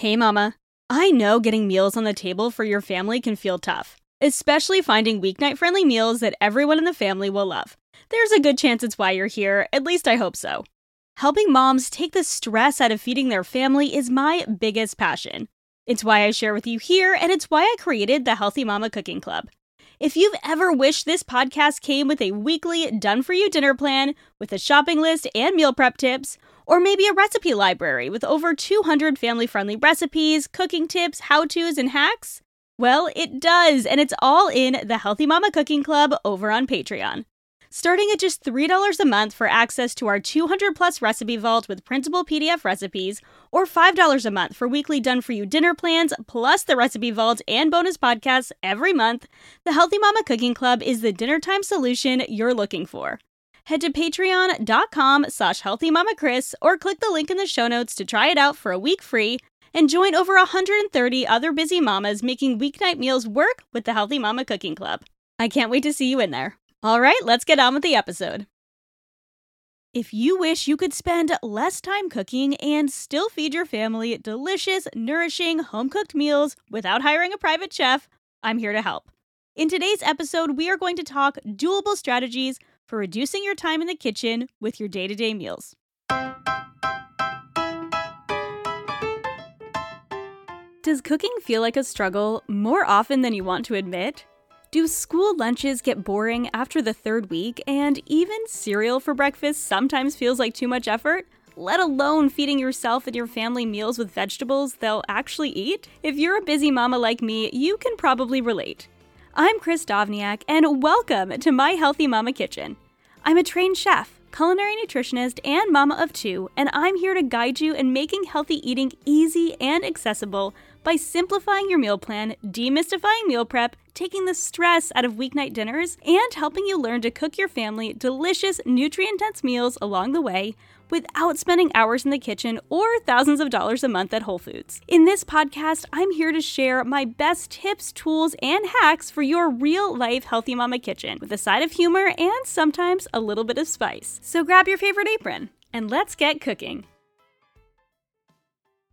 Hey, Mama. I know getting meals on the table for your family can feel tough, especially finding weeknight friendly meals that everyone in the family will love. There's a good chance it's why you're here, at least I hope so. Helping moms take the stress out of feeding their family is my biggest passion. It's why I share with you here, and it's why I created the Healthy Mama Cooking Club. If you've ever wished this podcast came with a weekly done for you dinner plan with a shopping list and meal prep tips, or maybe a recipe library with over 200 family friendly recipes, cooking tips, how to's, and hacks? Well, it does, and it's all in the Healthy Mama Cooking Club over on Patreon. Starting at just $3 a month for access to our 200 plus recipe vault with printable PDF recipes, or $5 a month for weekly done for you dinner plans, plus the recipe vault and bonus podcasts every month, the Healthy Mama Cooking Club is the dinner time solution you're looking for head to patreon.com slash healthymamakris or click the link in the show notes to try it out for a week free and join over 130 other busy mamas making weeknight meals work with the Healthy Mama Cooking Club. I can't wait to see you in there. All right, let's get on with the episode. If you wish you could spend less time cooking and still feed your family delicious, nourishing, home cooked meals without hiring a private chef, I'm here to help. In today's episode, we are going to talk doable strategies for reducing your time in the kitchen with your day to day meals. Does cooking feel like a struggle more often than you want to admit? Do school lunches get boring after the third week, and even cereal for breakfast sometimes feels like too much effort? Let alone feeding yourself and your family meals with vegetables they'll actually eat? If you're a busy mama like me, you can probably relate. I'm Kris Dovniak, and welcome to My Healthy Mama Kitchen. I'm a trained chef, culinary nutritionist, and mama of two, and I'm here to guide you in making healthy eating easy and accessible by simplifying your meal plan, demystifying meal prep, taking the stress out of weeknight dinners, and helping you learn to cook your family delicious, nutrient dense meals along the way without spending hours in the kitchen or thousands of dollars a month at Whole Foods. In this podcast, I'm here to share my best tips, tools, and hacks for your real life healthy mama kitchen with a side of humor and sometimes a little bit of spice. So grab your favorite apron and let's get cooking.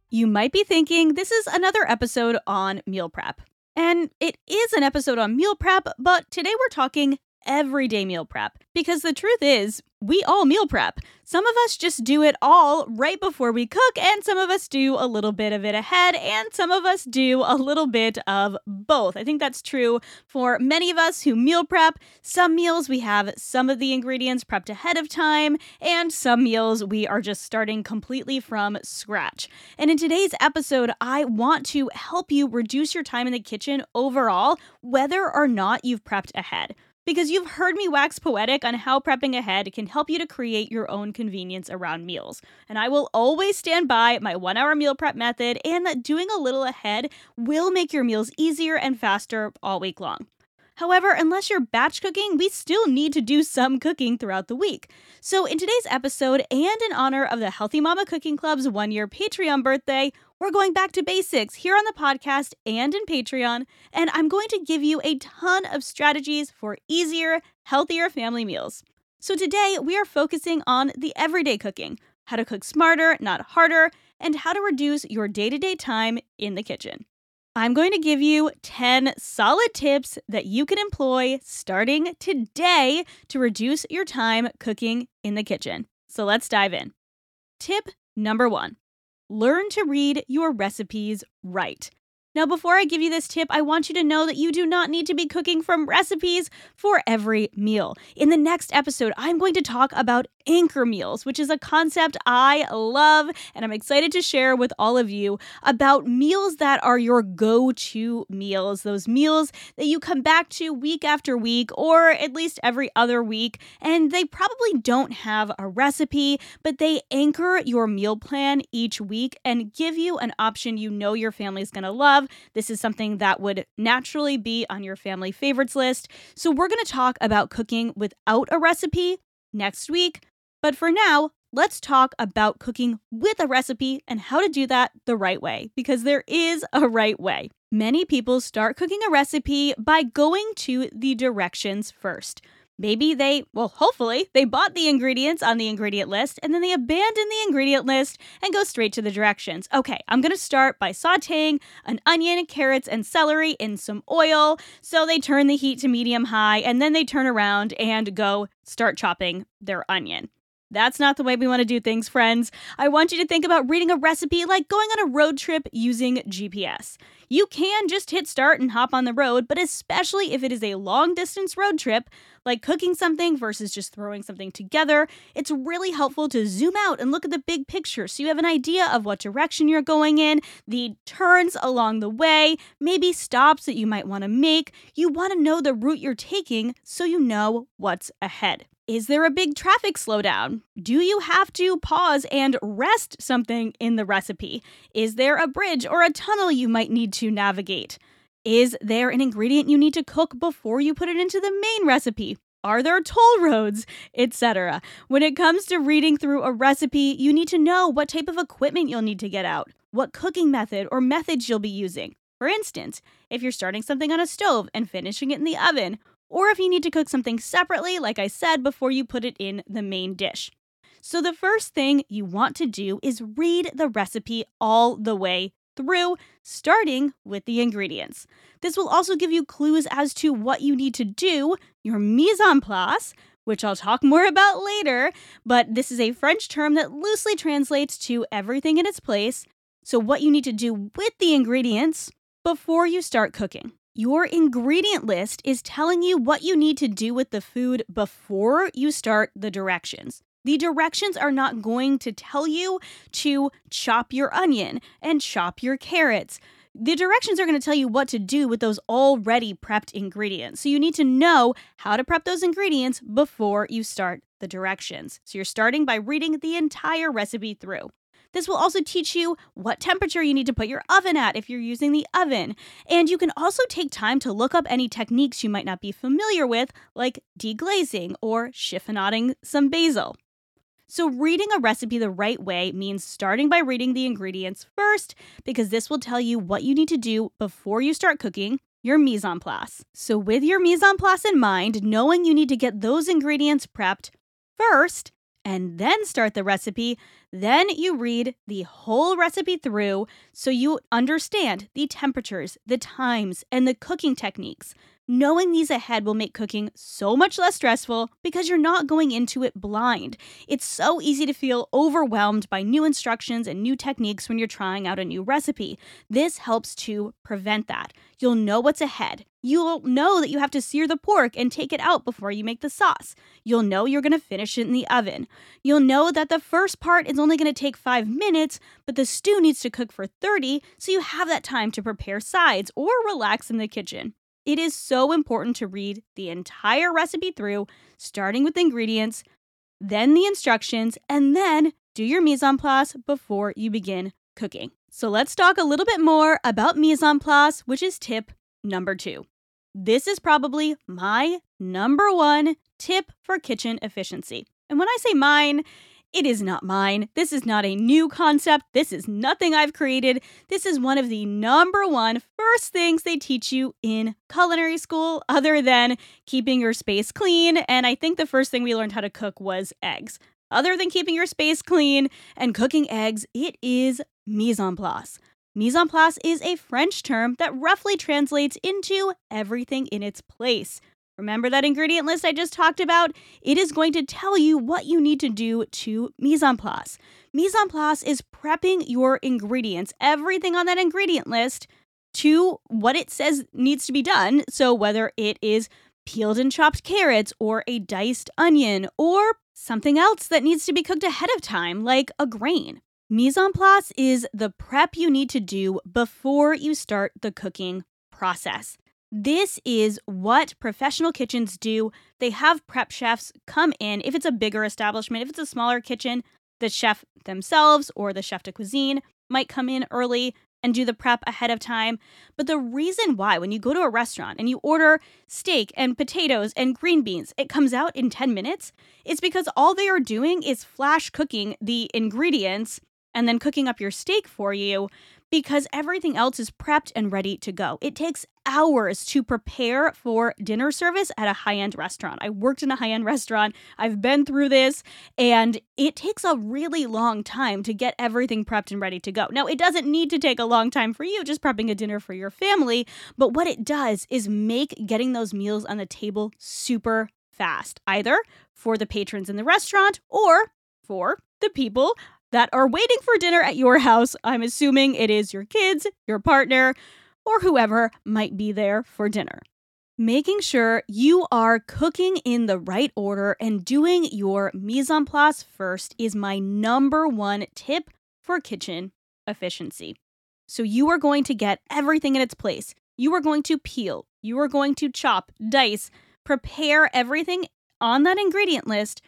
You might be thinking this is another episode on meal prep. And it is an episode on meal prep, but today we're talking everyday meal prep. Because the truth is, we all meal prep. Some of us just do it all right before we cook, and some of us do a little bit of it ahead, and some of us do a little bit of both. I think that's true for many of us who meal prep. Some meals we have some of the ingredients prepped ahead of time, and some meals we are just starting completely from scratch. And in today's episode, I want to help you reduce your time in the kitchen overall, whether or not you've prepped ahead because you've heard me wax poetic on how prepping ahead can help you to create your own convenience around meals. And I will always stand by my one hour meal prep method, and that doing a little ahead will make your meals easier and faster all week long. However, unless you're batch cooking, we still need to do some cooking throughout the week. So, in today's episode, and in honor of the Healthy Mama Cooking Club's one year Patreon birthday, we're going back to basics here on the podcast and in Patreon, and I'm going to give you a ton of strategies for easier, healthier family meals. So today we are focusing on the everyday cooking how to cook smarter, not harder, and how to reduce your day to day time in the kitchen. I'm going to give you 10 solid tips that you can employ starting today to reduce your time cooking in the kitchen. So let's dive in. Tip number one learn to read your recipes right. Now, before I give you this tip, I want you to know that you do not need to be cooking from recipes for every meal. In the next episode, I'm going to talk about anchor meals, which is a concept I love and I'm excited to share with all of you about meals that are your go to meals, those meals that you come back to week after week or at least every other week. And they probably don't have a recipe, but they anchor your meal plan each week and give you an option you know your family's gonna love this is something that would naturally be on your family favorites list. So, we're going to talk about cooking without a recipe next week. But for now, let's talk about cooking with a recipe and how to do that the right way, because there is a right way. Many people start cooking a recipe by going to the directions first. Maybe they, well, hopefully, they bought the ingredients on the ingredient list and then they abandon the ingredient list and go straight to the directions. Okay, I'm gonna start by sauteing an onion, carrots, and celery in some oil. So they turn the heat to medium high and then they turn around and go start chopping their onion. That's not the way we want to do things, friends. I want you to think about reading a recipe like going on a road trip using GPS. You can just hit start and hop on the road, but especially if it is a long distance road trip, like cooking something versus just throwing something together, it's really helpful to zoom out and look at the big picture so you have an idea of what direction you're going in, the turns along the way, maybe stops that you might want to make. You want to know the route you're taking so you know what's ahead. Is there a big traffic slowdown? Do you have to pause and rest something in the recipe? Is there a bridge or a tunnel you might need to navigate? Is there an ingredient you need to cook before you put it into the main recipe? Are there toll roads, etc.? When it comes to reading through a recipe, you need to know what type of equipment you'll need to get out, what cooking method or methods you'll be using. For instance, if you're starting something on a stove and finishing it in the oven, or if you need to cook something separately, like I said, before you put it in the main dish. So, the first thing you want to do is read the recipe all the way through, starting with the ingredients. This will also give you clues as to what you need to do, your mise en place, which I'll talk more about later, but this is a French term that loosely translates to everything in its place. So, what you need to do with the ingredients before you start cooking. Your ingredient list is telling you what you need to do with the food before you start the directions. The directions are not going to tell you to chop your onion and chop your carrots. The directions are going to tell you what to do with those already prepped ingredients. So you need to know how to prep those ingredients before you start the directions. So you're starting by reading the entire recipe through. This will also teach you what temperature you need to put your oven at if you're using the oven. And you can also take time to look up any techniques you might not be familiar with, like deglazing or chiffonading some basil. So, reading a recipe the right way means starting by reading the ingredients first, because this will tell you what you need to do before you start cooking your mise en place. So, with your mise en place in mind, knowing you need to get those ingredients prepped first and then start the recipe, then you read the whole recipe through so you understand the temperatures, the times, and the cooking techniques. Knowing these ahead will make cooking so much less stressful because you're not going into it blind. It's so easy to feel overwhelmed by new instructions and new techniques when you're trying out a new recipe. This helps to prevent that. You'll know what's ahead. You'll know that you have to sear the pork and take it out before you make the sauce. You'll know you're going to finish it in the oven. You'll know that the first part is only going to take five minutes, but the stew needs to cook for 30, so you have that time to prepare sides or relax in the kitchen. It is so important to read the entire recipe through, starting with ingredients, then the instructions, and then do your mise en place before you begin cooking. So let's talk a little bit more about mise en place, which is tip number two. This is probably my number one tip for kitchen efficiency. And when I say mine, it is not mine. This is not a new concept. This is nothing I've created. This is one of the number one first things they teach you in culinary school, other than keeping your space clean. And I think the first thing we learned how to cook was eggs. Other than keeping your space clean and cooking eggs, it is mise en place. Mise en place is a French term that roughly translates into everything in its place. Remember that ingredient list I just talked about? It is going to tell you what you need to do to mise en place. Mise en place is prepping your ingredients, everything on that ingredient list, to what it says needs to be done. So, whether it is peeled and chopped carrots, or a diced onion, or something else that needs to be cooked ahead of time, like a grain. Mise en place is the prep you need to do before you start the cooking process. This is what professional kitchens do. They have prep chefs come in. If it's a bigger establishment, if it's a smaller kitchen, the chef themselves or the chef de cuisine might come in early and do the prep ahead of time. But the reason why, when you go to a restaurant and you order steak and potatoes and green beans, it comes out in 10 minutes, is because all they are doing is flash cooking the ingredients and then cooking up your steak for you because everything else is prepped and ready to go. It takes hours to prepare for dinner service at a high end restaurant. I worked in a high end restaurant. I've been through this, and it takes a really long time to get everything prepped and ready to go. Now, it doesn't need to take a long time for you just prepping a dinner for your family, but what it does is make getting those meals on the table super fast, either for the patrons in the restaurant or for the people that are waiting for dinner at your house. I'm assuming it is your kids, your partner, or whoever might be there for dinner. Making sure you are cooking in the right order and doing your mise en place first is my number one tip for kitchen efficiency. So, you are going to get everything in its place. You are going to peel, you are going to chop, dice, prepare everything on that ingredient list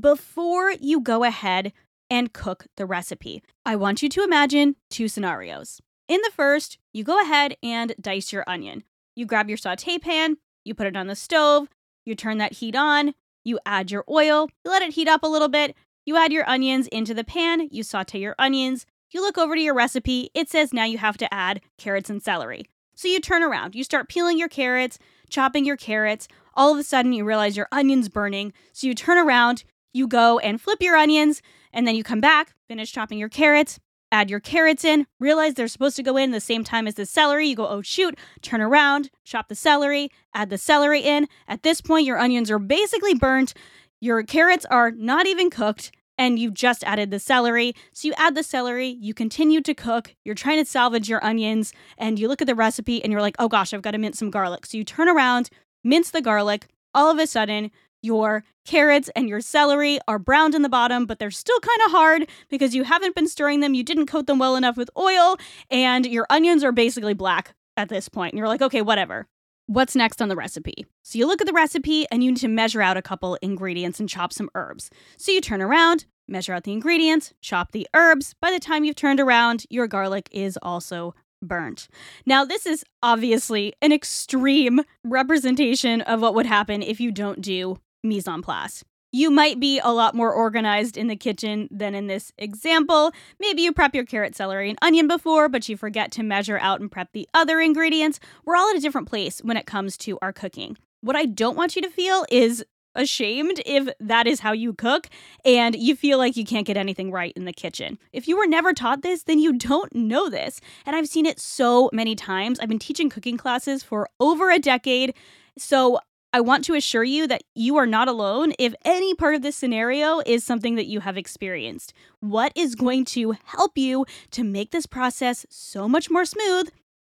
before you go ahead and cook the recipe. I want you to imagine two scenarios. In the first, you go ahead and dice your onion. You grab your saute pan, you put it on the stove, you turn that heat on, you add your oil, you let it heat up a little bit, you add your onions into the pan, you saute your onions, you look over to your recipe, it says now you have to add carrots and celery. So you turn around, you start peeling your carrots, chopping your carrots. All of a sudden, you realize your onion's burning. So you turn around, you go and flip your onions, and then you come back, finish chopping your carrots, add your carrots in, realize they're supposed to go in the same time as the celery. You go, oh shoot, turn around, chop the celery, add the celery in. At this point, your onions are basically burnt. Your carrots are not even cooked, and you've just added the celery. So you add the celery, you continue to cook, you're trying to salvage your onions, and you look at the recipe and you're like, oh gosh, I've got to mince some garlic. So you turn around, mince the garlic. All of a sudden, your carrots and your celery are browned in the bottom, but they're still kind of hard because you haven't been stirring them. You didn't coat them well enough with oil, and your onions are basically black at this point. And you're like, okay, whatever what's next on the recipe. So you look at the recipe and you need to measure out a couple ingredients and chop some herbs. So you turn around, measure out the ingredients, chop the herbs. By the time you've turned around, your garlic is also burnt. Now, this is obviously an extreme representation of what would happen if you don't do mise en place you might be a lot more organized in the kitchen than in this example. Maybe you prep your carrot, celery, and onion before, but you forget to measure out and prep the other ingredients. We're all at a different place when it comes to our cooking. What I don't want you to feel is ashamed if that is how you cook and you feel like you can't get anything right in the kitchen. If you were never taught this, then you don't know this. And I've seen it so many times. I've been teaching cooking classes for over a decade. So I want to assure you that you are not alone if any part of this scenario is something that you have experienced. What is going to help you to make this process so much more smooth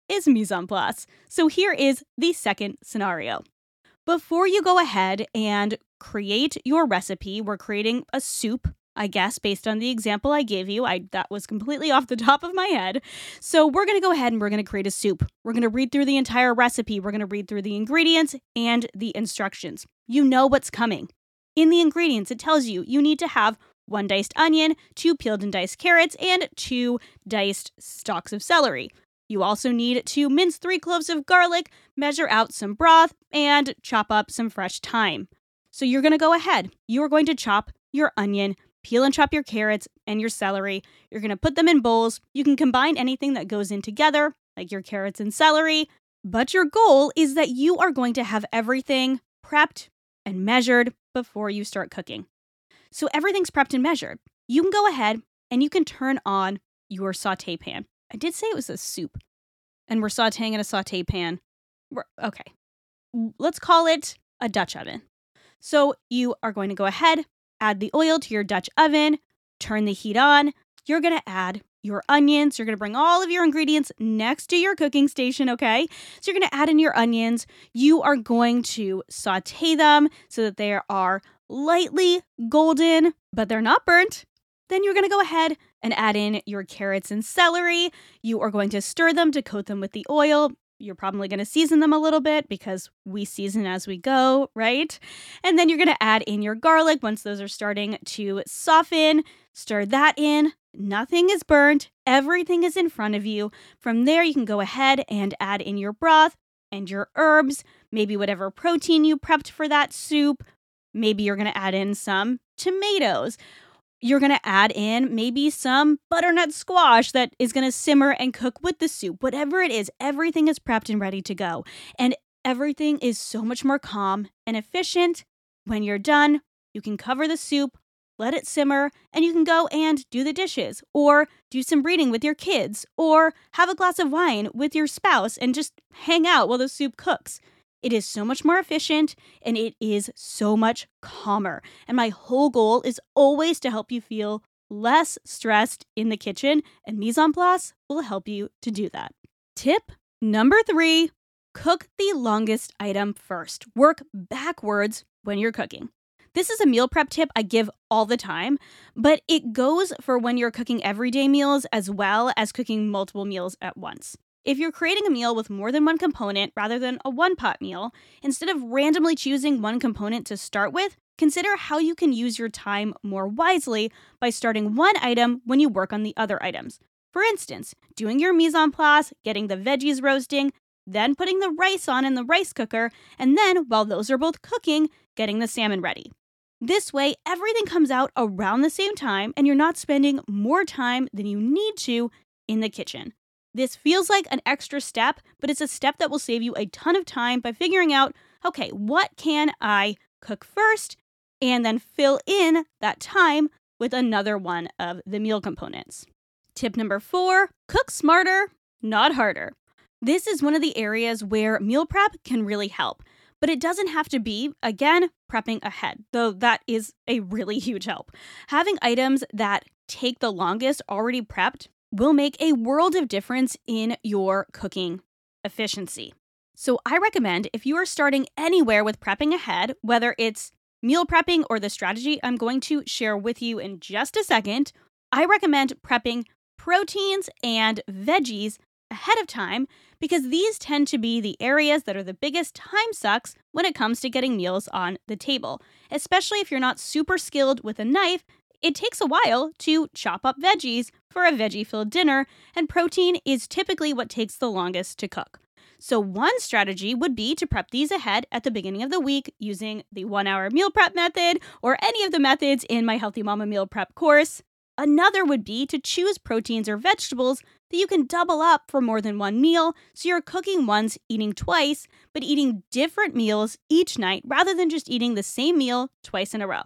is mise en place. So here is the second scenario. Before you go ahead and create your recipe, we're creating a soup I guess, based on the example I gave you. I that was completely off the top of my head. So we're gonna go ahead and we're gonna create a soup. We're gonna read through the entire recipe. We're gonna read through the ingredients and the instructions. You know what's coming. In the ingredients, it tells you you need to have one diced onion, two peeled and diced carrots, and two diced stalks of celery. You also need to mince three cloves of garlic, measure out some broth, and chop up some fresh thyme. So you're going to go ahead. You are going to chop your onion, peel and chop your carrots and your celery. You're going to put them in bowls. You can combine anything that goes in together, like your carrots and celery. But your goal is that you are going to have everything prepped and measured before you start cooking. So everything's prepped and measured. You can go ahead and you can turn on your saute pan. I did say it was a soup, and we're sauteing in a saute pan. We're, okay, let's call it a Dutch oven. So you are going to go ahead, add the oil to your Dutch oven, turn the heat on. You're going to add your onions. You're going to bring all of your ingredients next to your cooking station, okay? So you're going to add in your onions. You are going to saute them so that they are lightly golden, but they're not burnt. Then you're going to go ahead and add in your carrots and celery. You are going to stir them to coat them with the oil. You're probably going to season them a little bit because we season as we go, right? And then you're going to add in your garlic once those are starting to soften. Stir that in. Nothing is burnt. Everything is in front of you. From there, you can go ahead and add in your broth and your herbs, maybe whatever protein you prepped for that soup. Maybe you're going to add in some tomatoes You're going to add in maybe some butternut squash that is going to simmer and cook with the soup. Whatever it is, everything is prepped and ready to go. And everything is so much more calm and efficient. When you're done, you can cover the soup, let it simmer, and you can go and do the dishes, or do some reading with your kids, or have a glass of wine with your spouse and just hang out while the soup cooks. It is so much more efficient and it is so much calmer. And my whole goal is always to help you feel less stressed in the kitchen, and Mise en Place will help you to do that. Tip number three cook the longest item first. Work backwards when you're cooking. This is a meal prep tip I give all the time, but it goes for when you're cooking everyday meals as well as cooking multiple meals at once. If you're creating a meal with more than one component rather than a one pot meal, instead of randomly choosing one component to start with, consider how you can use your time more wisely by starting one item when you work on the other items. For instance, doing your mise en place, getting the veggies roasting, then putting the rice on in the rice cooker, and then, while those are both cooking, getting the salmon ready. This way, everything comes out around the same time, and you're not spending more time than you need to in the kitchen. This feels like an extra step, but it's a step that will save you a ton of time by figuring out okay, what can I cook first? And then fill in that time with another one of the meal components. Tip number four cook smarter, not harder. This is one of the areas where meal prep can really help, but it doesn't have to be, again, prepping ahead, though that is a really huge help. Having items that take the longest already prepped will make a world of difference in your cooking efficiency. So, I recommend if you are starting anywhere with prepping ahead, whether it's meal prepping or the strategy I'm going to share with you in just a second, I recommend prepping proteins and veggies ahead of time because these tend to be the areas that are the biggest time sucks when it comes to getting meals on the table, especially if you're not super skilled with a knife it takes a while to chop up veggies for a veggie filled dinner, and protein is typically what takes the longest to cook. So, one strategy would be to prep these ahead at the beginning of the week using the one hour meal prep method or any of the methods in my Healthy Mama Meal Prep course. Another would be to choose proteins or vegetables that you can double up for more than one meal so you're cooking once, eating twice, but eating different meals each night rather than just eating the same meal twice in a row.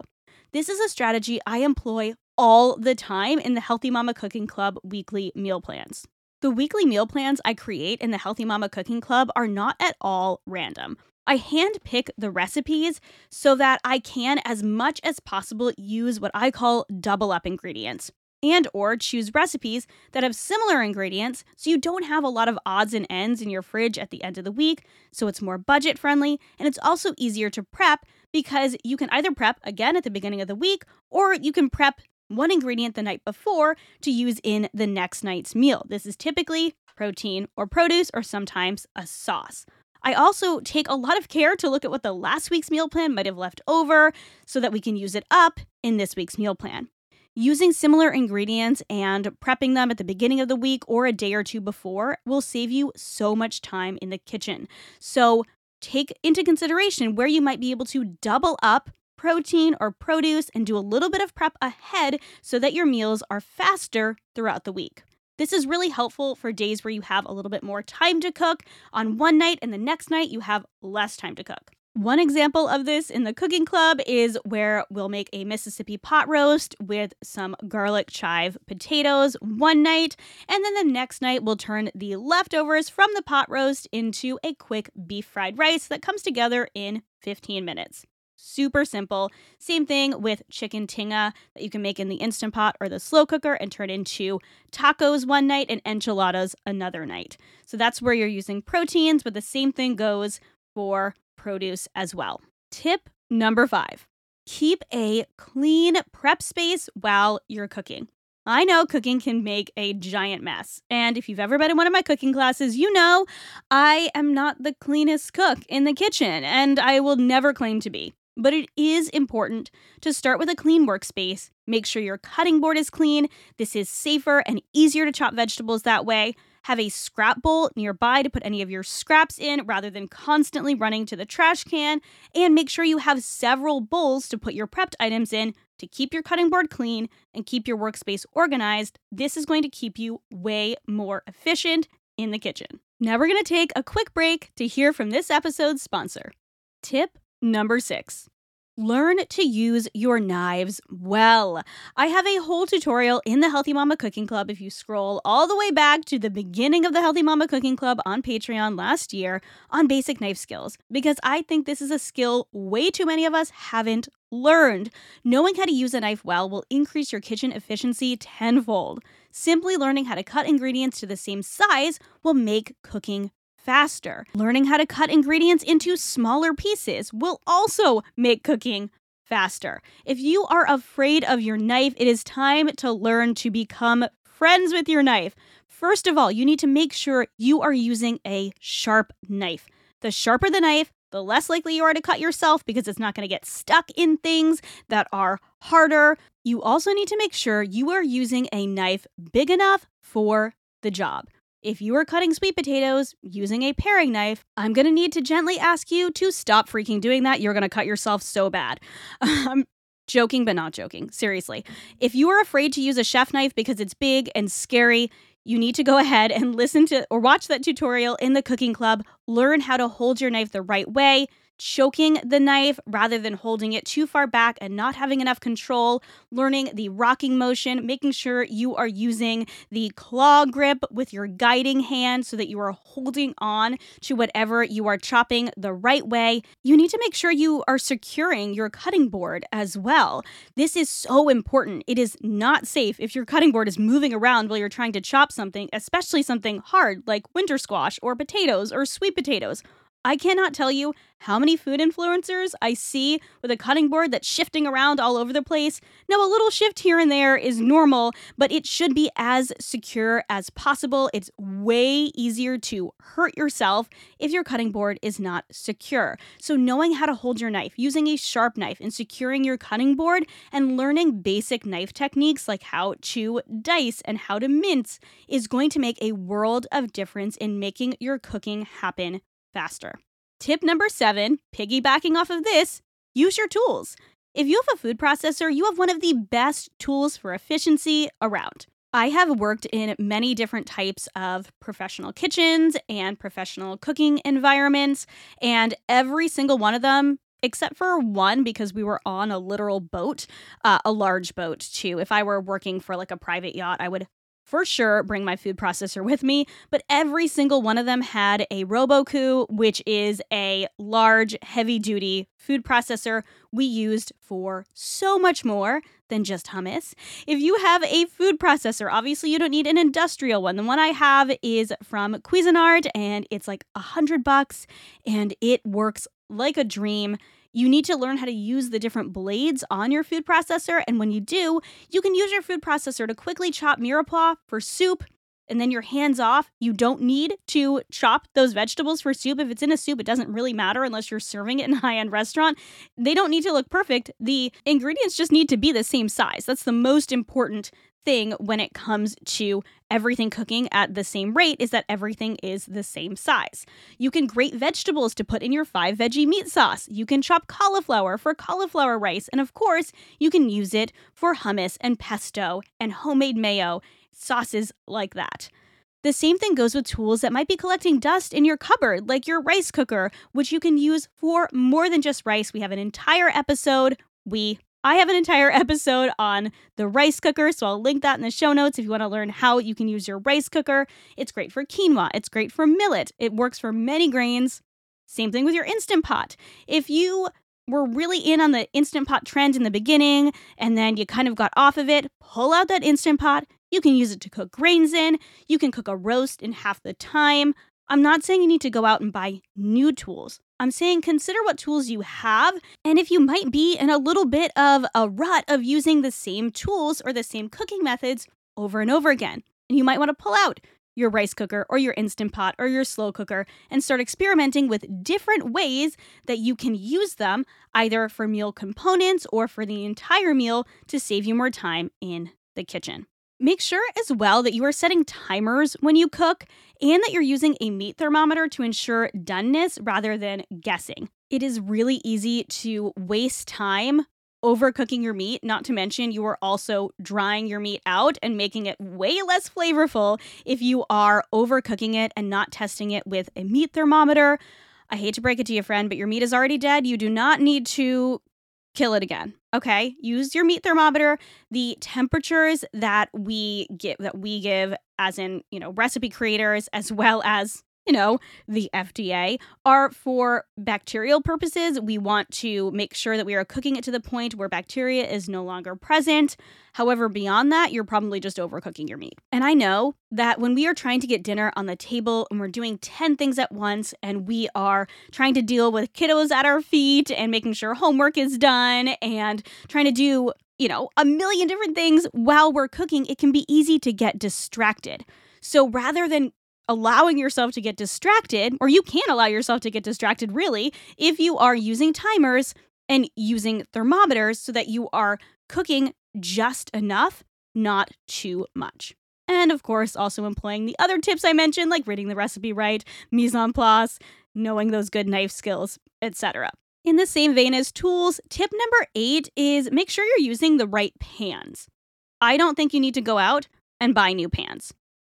This is a strategy I employ all the time in the Healthy Mama Cooking Club weekly meal plans. The weekly meal plans I create in the Healthy Mama Cooking Club are not at all random. I handpick the recipes so that I can as much as possible use what I call double up ingredients and or choose recipes that have similar ingredients so you don't have a lot of odds and ends in your fridge at the end of the week so it's more budget friendly and it's also easier to prep because you can either prep again at the beginning of the week or you can prep one ingredient the night before to use in the next night's meal. This is typically protein or produce or sometimes a sauce. I also take a lot of care to look at what the last week's meal plan might have left over so that we can use it up in this week's meal plan. Using similar ingredients and prepping them at the beginning of the week or a day or two before will save you so much time in the kitchen. So take into consideration where you might be able to double up protein or produce and do a little bit of prep ahead so that your meals are faster throughout the week. This is really helpful for days where you have a little bit more time to cook on one night and the next night you have less time to cook. One example of this in the cooking club is where we'll make a Mississippi pot roast with some garlic chive potatoes one night, and then the next night we'll turn the leftovers from the pot roast into a quick beef fried rice that comes together in 15 minutes. Super simple. Same thing with chicken tinga that you can make in the Instant Pot or the slow cooker and turn into tacos one night and enchiladas another night. So that's where you're using proteins, but the same thing goes for produce as well. Tip number five keep a clean prep space while you're cooking. I know cooking can make a giant mess. And if you've ever been in one of my cooking classes, you know I am not the cleanest cook in the kitchen, and I will never claim to be. But it is important to start with a clean workspace. Make sure your cutting board is clean. This is safer and easier to chop vegetables that way. Have a scrap bowl nearby to put any of your scraps in rather than constantly running to the trash can. And make sure you have several bowls to put your prepped items in to keep your cutting board clean and keep your workspace organized, this is going to keep you way more efficient in the kitchen. Now we're going to take a quick break to hear from this episode's sponsor. Tip number six Learn to use your knives well. I have a whole tutorial in the Healthy Mama Cooking Club. If you scroll all the way back to the beginning of the Healthy Mama Cooking Club on Patreon last year on basic knife skills, because I think this is a skill way too many of us haven't learned. Knowing how to use a knife well will increase your kitchen efficiency tenfold. Simply learning how to cut ingredients to the same size will make cooking faster. Learning how to cut ingredients into smaller pieces will also make cooking faster. If you are afraid of your knife, it is time to learn to become friends with your knife. First of all, you need to make sure you are using a sharp knife. The sharper the knife, the less likely you are to cut yourself because it's not going to get stuck in things that are harder. You also need to make sure you are using a knife big enough for the job. If you are cutting sweet potatoes using a paring knife, I'm going to need to gently ask you to stop freaking doing that. You're going to cut yourself so bad. I'm um, joking, but not joking. Seriously. If you are afraid to use a chef knife because it's big and scary, you need to go ahead and listen to or watch that tutorial in the cooking club. Learn how to hold your knife the right way choking the knife rather than holding it too far back and not having enough control, learning the rocking motion, making sure you are using the claw grip with your guiding hand so that you are holding on to whatever you are chopping the right way. You need to make sure you are securing your cutting board as well. This is so important. It is not safe if your cutting board is moving around while you're trying to chop something, especially something hard like winter squash or potatoes or sweet potatoes. I cannot tell you how many food influencers I see with a cutting board that's shifting around all over the place. Now, a little shift here and there is normal, but it should be as secure as possible. It's way easier to hurt yourself if your cutting board is not secure. So, knowing how to hold your knife, using a sharp knife, and securing your cutting board, and learning basic knife techniques like how to dice and how to mince is going to make a world of difference in making your cooking happen faster. Tip number seven, piggybacking off of this, use your tools. If you have a food processor, you have one of the best tools for efficiency around. I have worked in many different types of professional kitchens and professional cooking environments, and every single one of them, except for one, because we were on a literal boat, uh, a large boat too. If I were working for like a private yacht, I would for sure bring my food processor with me, but every single one of them had a Robot-Coupe, which is a large, heavy duty food processor we used for so much more than just hummus. If you have a food processor, obviously you don't need an industrial one. The one I have is from Cuisinart and it's like a hundred bucks and it works like a dream. You need to learn how to use the different blades on your food processor, and when you do, you can use your food processor to quickly chop mirepoix for soup, and then you're hands off. You don't need to chop those vegetables for soup. If it's in a soup, it doesn't really matter unless you're serving it in a high end restaurant. They don't need to look perfect. The ingredients just need to be the same size. That's the most important thing when it comes to everything cooking at the same rate is that everything is the same size. You can grate vegetables to put in your five veggie meat sauce. You can chop cauliflower for cauliflower rice. And of course, you can use it for hummus and pesto and homemade mayo, sauces like that. The same thing goes with tools that might be collecting dust in your cupboard, like your rice cooker, which you can use for more than just rice. We have an entire episode. We I have an entire episode on the rice cooker, so I'll link that in the show notes if you want to learn how you can use your rice cooker. It's great for quinoa, it's great for millet, it works for many grains. Same thing with your Instant Pot. If you were really in on the Instant Pot trend in the beginning and then you kind of got off of it, pull out that Instant Pot. You can use it to cook grains in, you can cook a roast in half the time. I'm not saying you need to go out and buy new tools. I'm saying consider what tools you have and if you might be in a little bit of a rut of using the same tools or the same cooking methods over and over again. And you might want to pull out your rice cooker or your instant pot or your slow cooker and start experimenting with different ways that you can use them either for meal components or for the entire meal to save you more time in the kitchen. Make sure as well that you are setting timers when you cook and that you're using a meat thermometer to ensure doneness rather than guessing. It is really easy to waste time overcooking your meat, not to mention you are also drying your meat out and making it way less flavorful if you are overcooking it and not testing it with a meat thermometer. I hate to break it to you, friend, but your meat is already dead. You do not need to kill it again. Okay? Use your meat thermometer. The temperatures that we give that we give as in, you know, recipe creators as well as you know, the FDA, are for bacterial purposes. We want to make sure that we are cooking it to the point where bacteria is no longer present. However, beyond that, you're probably just overcooking your meat. And I know that when we are trying to get dinner on the table and we're doing 10 things at once and we are trying to deal with kiddos at our feet and making sure homework is done and trying to do, you know, a million different things while we're cooking, it can be easy to get distracted. So rather than allowing yourself to get distracted, or you can allow yourself to get distracted really, if you are using timers and using thermometers so that you are cooking just enough, not too much. And of course, also employing the other tips I mentioned, like reading the recipe right, mise en place, knowing those good knife skills, etc. In the same vein as tools, tip number eight is make sure you're using the right pans. I don't think you need to go out and buy new pans.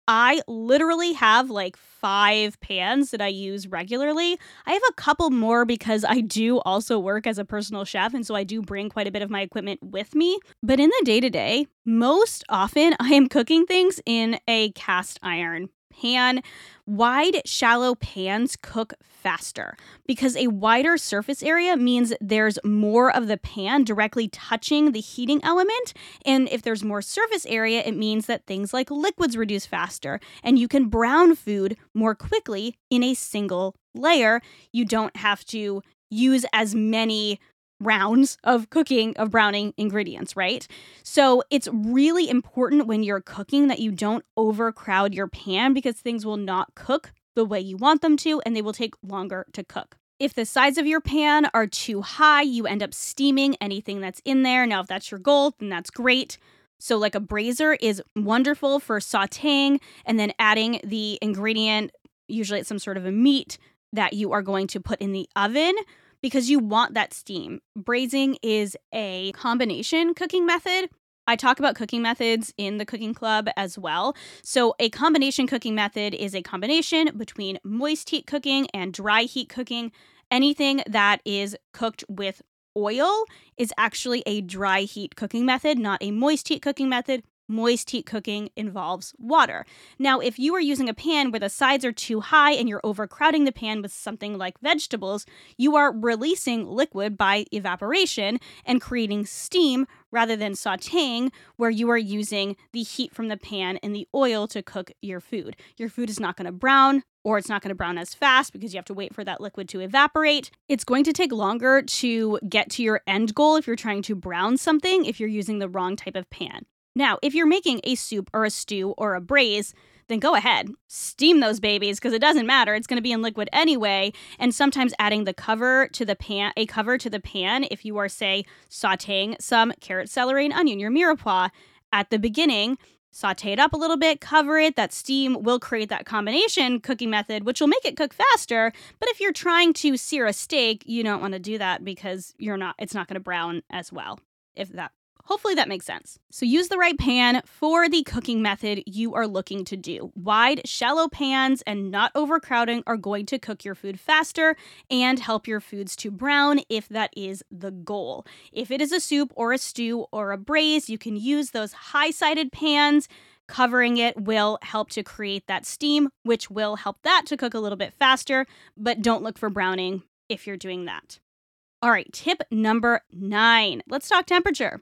I literally have like five pans that I use regularly. I have a couple more because I do also work as a personal chef, and so I do bring quite a bit of my equipment with me. But in the day to day, most often I am cooking things in a cast iron pan. Wide, shallow pans cook faster because a wider surface area means there's more of the pan directly touching the heating element. And if there's more surface area, it means that things like liquids reduce faster and you can brown food more quickly in a single layer. You don't have to use as many rounds of cooking of browning ingredients, right? So it's really important when you're cooking that you don't overcrowd your pan because things will not cook the way you want them to and they will take longer to cook. If the sides of your pan are too high, you end up steaming anything that's in there. Now, if that's your goal, then that's great. So, like a braiser is wonderful for sauteing and then adding the ingredient, usually it's some sort of a meat that you are going to put in the oven because you want that steam. Braising is a combination cooking method. I talk about cooking methods in the cooking club as well. So, a combination cooking method is a combination between moist heat cooking and dry heat cooking. Anything that is cooked with oil is actually a dry heat cooking method, not a moist heat cooking method. Moist heat cooking involves water. Now, if you are using a pan where the sides are too high and you're overcrowding the pan with something like vegetables, you are releasing liquid by evaporation and creating steam rather than sauteing, where you are using the heat from the pan and the oil to cook your food. Your food is not going to brown, or it's not going to brown as fast because you have to wait for that liquid to evaporate. It's going to take longer to get to your end goal if you're trying to brown something if you're using the wrong type of pan. Now, if you're making a soup or a stew or a braise, then go ahead, steam those babies because it doesn't matter. It's going to be in liquid anyway. And sometimes adding the cover to the pan, a cover to the pan, if you are, say, sauteing some carrot, celery, and onion, your mirepoix at the beginning, saute it up a little bit, cover it. That steam will create that combination cooking method, which will make it cook faster. But if you're trying to sear a steak, you don't want to do that because you're not, it's not going to brown as well. If that Hopefully that makes sense. So use the right pan for the cooking method you are looking to do. Wide, shallow pans and not overcrowding are going to cook your food faster and help your foods to brown if that is the goal. If it is a soup or a stew or a braise, you can use those high-sided pans covering it will help to create that steam, which will help that to cook a little bit faster, but don't look for browning if you're doing that. All right, tip number nine. Let's talk temperature.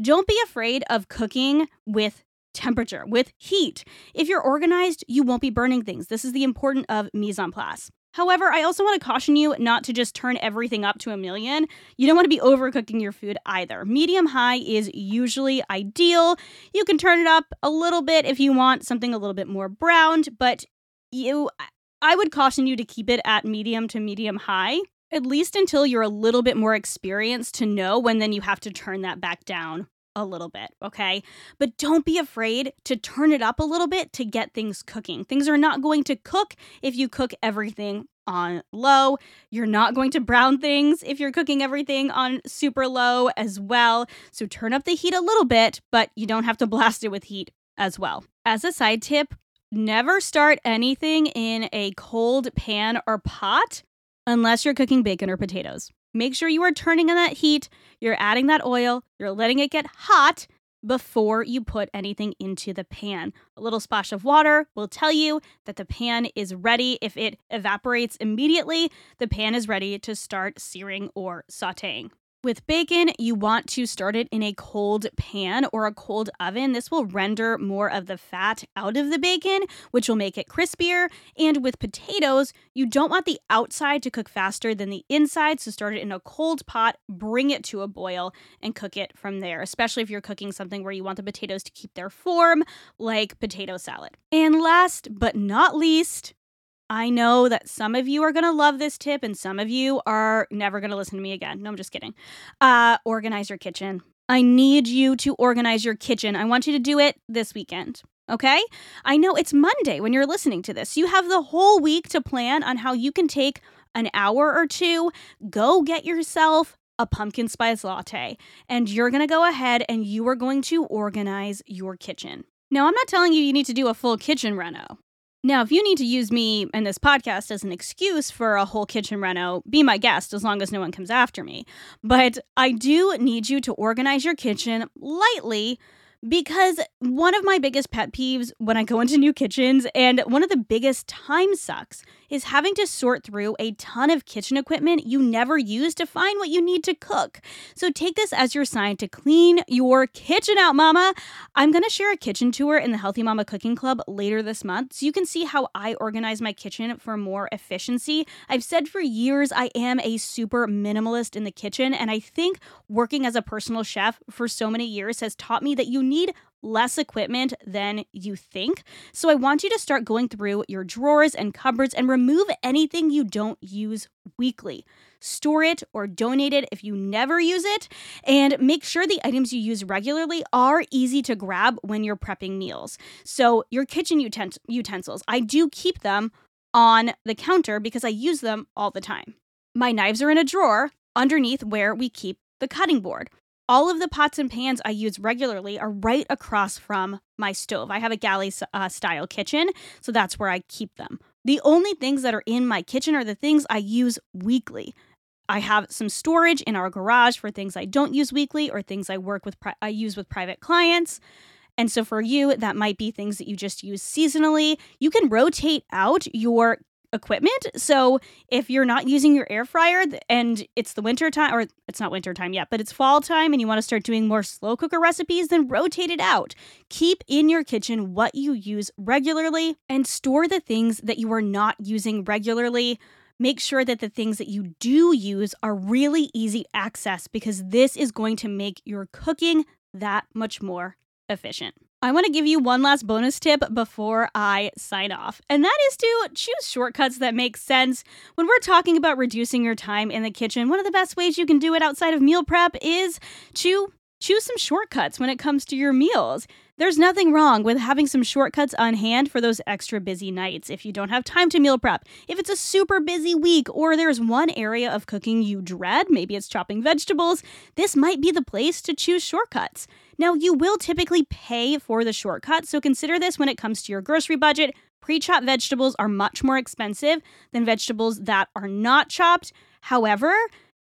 Don't be afraid of cooking with temperature, with heat. If you're organized, you won't be burning things. This is the important of mise en place. However, I also want to caution you not to just turn everything up to a million. You don't want to be overcooking your food either. Medium high is usually ideal. You can turn it up a little bit if you want something a little bit more browned, but you I would caution you to keep it at medium to medium high at least until you're a little bit more experienced to know when then you have to turn that back down a little bit, okay? But don't be afraid to turn it up a little bit to get things cooking. Things are not going to cook if you cook everything on low. You're not going to brown things if you're cooking everything on super low as well. So turn up the heat a little bit, but you don't have to blast it with heat as well. As a side tip, never start anything in a cold pan or pot unless you're cooking bacon or potatoes. Make sure you are turning on that heat, you're adding that oil, you're letting it get hot before you put anything into the pan. A little splash of water will tell you that the pan is ready. If it evaporates immediately, the pan is ready to start searing or sauteing. With bacon, you want to start it in a cold pan or a cold oven. This will render more of the fat out of the bacon, which will make it crispier. And with potatoes, you don't want the outside to cook faster than the inside, so start it in a cold pot, bring it to a boil, and cook it from there, especially if you're cooking something where you want the potatoes to keep their form, like potato salad. And last but not least, I know that some of you are going to love this tip and some of you are never going to listen to me again. No, I'm just kidding. Uh, organize your kitchen. I need you to organize your kitchen. I want you to do it this weekend. Okay? I know it's Monday when you're listening to this. You have the whole week to plan on how you can take an hour or two, go get yourself a pumpkin spice latte, and you're going to go ahead and you are going to organize your kitchen. Now, I'm not telling you you need to do a full kitchen reno. Now, if you need to use me and this podcast as an excuse for a whole kitchen reno, be my guest as long as no one comes after me. But I do need you to organize your kitchen lightly because one of my biggest pet peeves when I go into new kitchens and one of the biggest time sucks is having to sort through a ton of kitchen equipment you never use to find what you need to cook. So take this as your sign to clean your kitchen out, mama. I'm going to share a kitchen tour in the Healthy Mama Cooking Club later this month so you can see how I organize my kitchen for more efficiency. I've said for years I am a super minimalist in the kitchen, and I think working as a personal chef for so many years has taught me that you need less equipment than you think. So I want you to start going through your drawers and cupboards and remove anything you don't use weekly. Store it or donate it if you never use it, and make sure the items you use regularly are easy to grab when you're prepping meals. So, your kitchen utent- utensils, I do keep them on the counter because I use them all the time. My knives are in a drawer underneath where we keep the cutting board all of the pots and pans I use regularly are right across from my stove. I have a galley uh, style kitchen, so that's where I keep them. The only things that are in my kitchen are the things I use weekly. I have some storage in our garage for things I don't use weekly or things I work with pri- I use with private clients. And so for you, that might be things that you just use seasonally. You can rotate out your equipment. So if you're not using your air fryer and it's the winter time, or it's not winter time yet, but it's fall time and you want to start doing more slow cooker recipes, then rotate it out. Keep in your kitchen what you use regularly and store the things that you are not using regularly. Make sure that the things that you do use are really easy access because this is going to make your cooking that much more efficient. I want to give you one last bonus tip before I sign off, and that is to choose shortcuts that make sense. When we're talking about reducing your time in the kitchen, one of the best ways you can do it outside of meal prep is to choose some shortcuts when it comes to your meals. There's nothing wrong with having some shortcuts on hand for those extra busy nights if you don't have time to meal prep. If it's a super busy week or there's one area of cooking you dread, maybe it's chopping vegetables, this might be the place to choose shortcuts. Now, you will typically pay for the shortcut, so consider this when it comes to your grocery budget. Pre chopped vegetables are much more expensive than vegetables that are not chopped. However,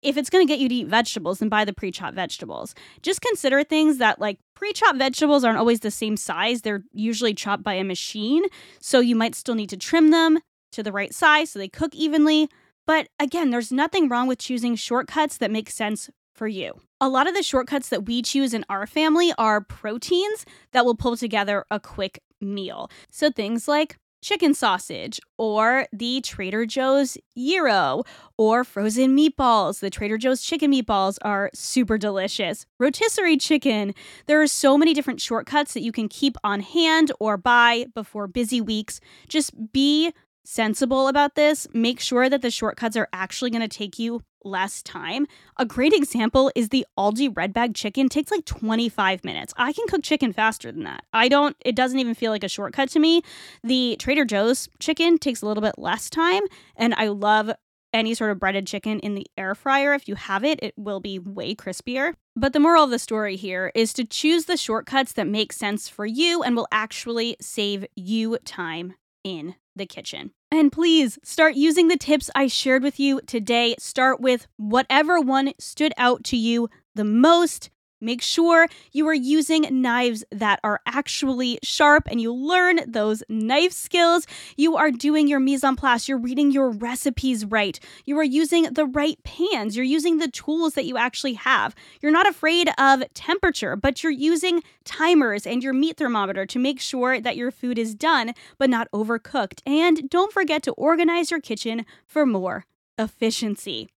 if it's going to get you to eat vegetables, then buy the pre chopped vegetables. Just consider things that, like, pre chopped vegetables aren't always the same size. They're usually chopped by a machine. So you might still need to trim them to the right size so they cook evenly. But again, there's nothing wrong with choosing shortcuts that make sense for you. A lot of the shortcuts that we choose in our family are proteins that will pull together a quick meal. So things like chicken sausage or the Trader Joe's gyro or frozen meatballs. The Trader Joe's chicken meatballs are super delicious. Rotisserie chicken. There are so many different shortcuts that you can keep on hand or buy before busy weeks. Just be sensible about this. Make sure that the shortcuts are actually going to take you less time. A great example is the Aldi red bag chicken it takes like 25 minutes. I can cook chicken faster than that. I don't it doesn't even feel like a shortcut to me. The Trader Joe's chicken takes a little bit less time and I love any sort of breaded chicken in the air fryer. If you have it, it will be way crispier. But the moral of the story here is to choose the shortcuts that make sense for you and will actually save you time in the kitchen. And please start using the tips I shared with you today. Start with whatever one stood out to you the most. Make sure you are using knives that are actually sharp and you learn those knife skills. You are doing your mise en place. You're reading your recipes right. You are using the right pans. You're using the tools that you actually have. You're not afraid of temperature, but you're using timers and your meat thermometer to make sure that your food is done but not overcooked. And don't forget to organize your kitchen for more efficiency.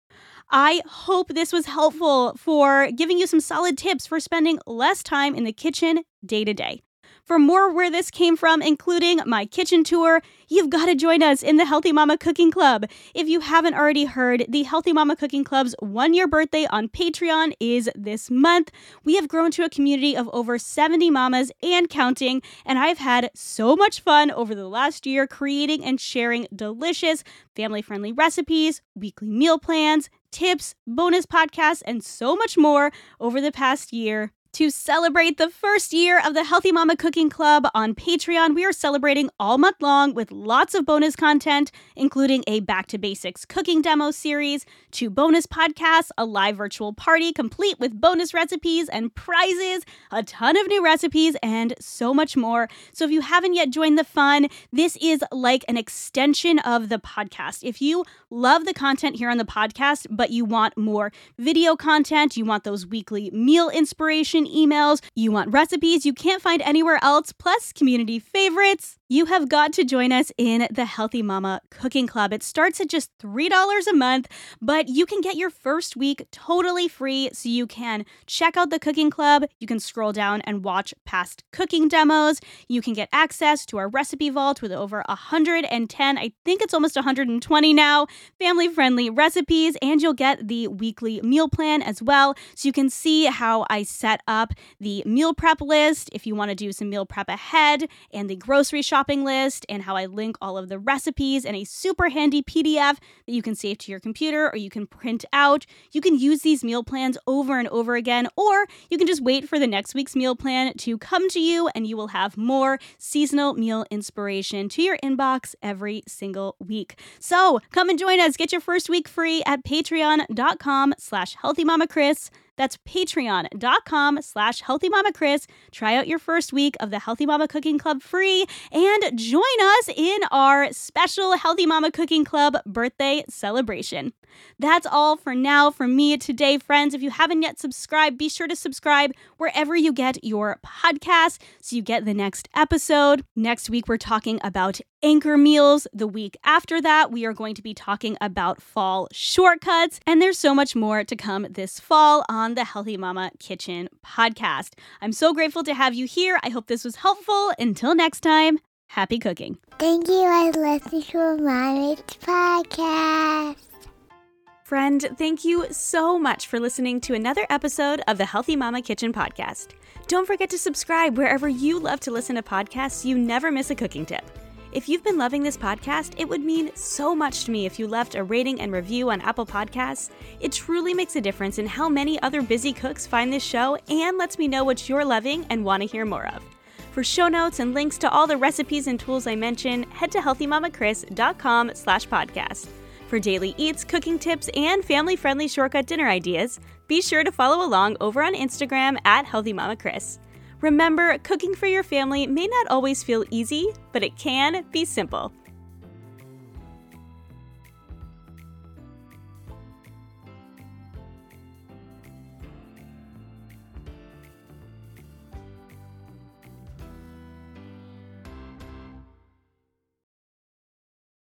I hope this was helpful for giving you some solid tips for spending less time in the kitchen day to day. For more where this came from, including my kitchen tour, you've got to join us in the Healthy Mama Cooking Club. If you haven't already heard, the Healthy Mama Cooking Club's one year birthday on Patreon is this month. We have grown to a community of over 70 mamas and counting, and I've had so much fun over the last year creating and sharing delicious, family friendly recipes, weekly meal plans, tips, bonus podcasts, and so much more over the past year. To celebrate the first year of the Healthy Mama Cooking Club on Patreon, we are celebrating all month long with lots of bonus content, including a Back to Basics cooking demo series, two bonus podcasts, a live virtual party complete with bonus recipes and prizes, a ton of new recipes, and so much more. So if you haven't yet joined the fun, this is like an extension of the podcast. If you love the content here on the podcast, but you want more video content, you want those weekly meal inspiration, emails, you want recipes you can't find anywhere else, plus community favorites, you have got to join us in the Healthy Mama Cooking Club. It starts at just $3 a month, but you can get your first week totally free so you can check out the cooking club. You can scroll down and watch past cooking demos. You can get access to our recipe vault with over 110, I think it's almost 120 now, family friendly recipes, and you'll get the weekly meal plan as well. So you can see how I set up the meal prep list if you want to do some meal prep ahead and the grocery shop shopping list and how I link all of the recipes in a super handy PDF that you can save to your computer or you can print out. You can use these meal plans over and over again, or you can just wait for the next week's meal plan to come to you and you will have more seasonal meal inspiration to your inbox every single week. So come and join us. Get your first week free at patreon.com slash healthymamakris. That's patreon.com slash healthymamakris. Try out your first week of the Healthy Mama Cooking Club free and join us in our special Healthy Mama Cooking Club birthday celebration. That's all for now from me today, friends. If you haven't yet subscribed, be sure to subscribe wherever you get your podcast so you get the next episode. Next week, we're talking about anchor meals. The week after that, we are going to be talking about fall shortcuts. And there's so much more to come this fall on the Healthy Mama Kitchen podcast. I'm so grateful to have you here. I hope this was helpful. Until next time, happy cooking. Thank you for listening to Mommy's podcast. Friend, thank you so much for listening to another episode of the Healthy Mama Kitchen podcast. Don't forget to subscribe wherever you love to listen to podcasts so you never miss a cooking tip. If you've been loving this podcast, it would mean so much to me if you left a rating and review on Apple Podcasts. It truly makes a difference in how many other busy cooks find this show and lets me know what you're loving and want to hear more of. For show notes and links to all the recipes and tools I mention, head to healthymamakris.com slash podcast. For daily eats, cooking tips, and family-friendly shortcut dinner ideas, be sure to follow along over on Instagram at Healthy Mama healthymamakris. Remember, cooking for your family may not always feel easy, but it can be simple.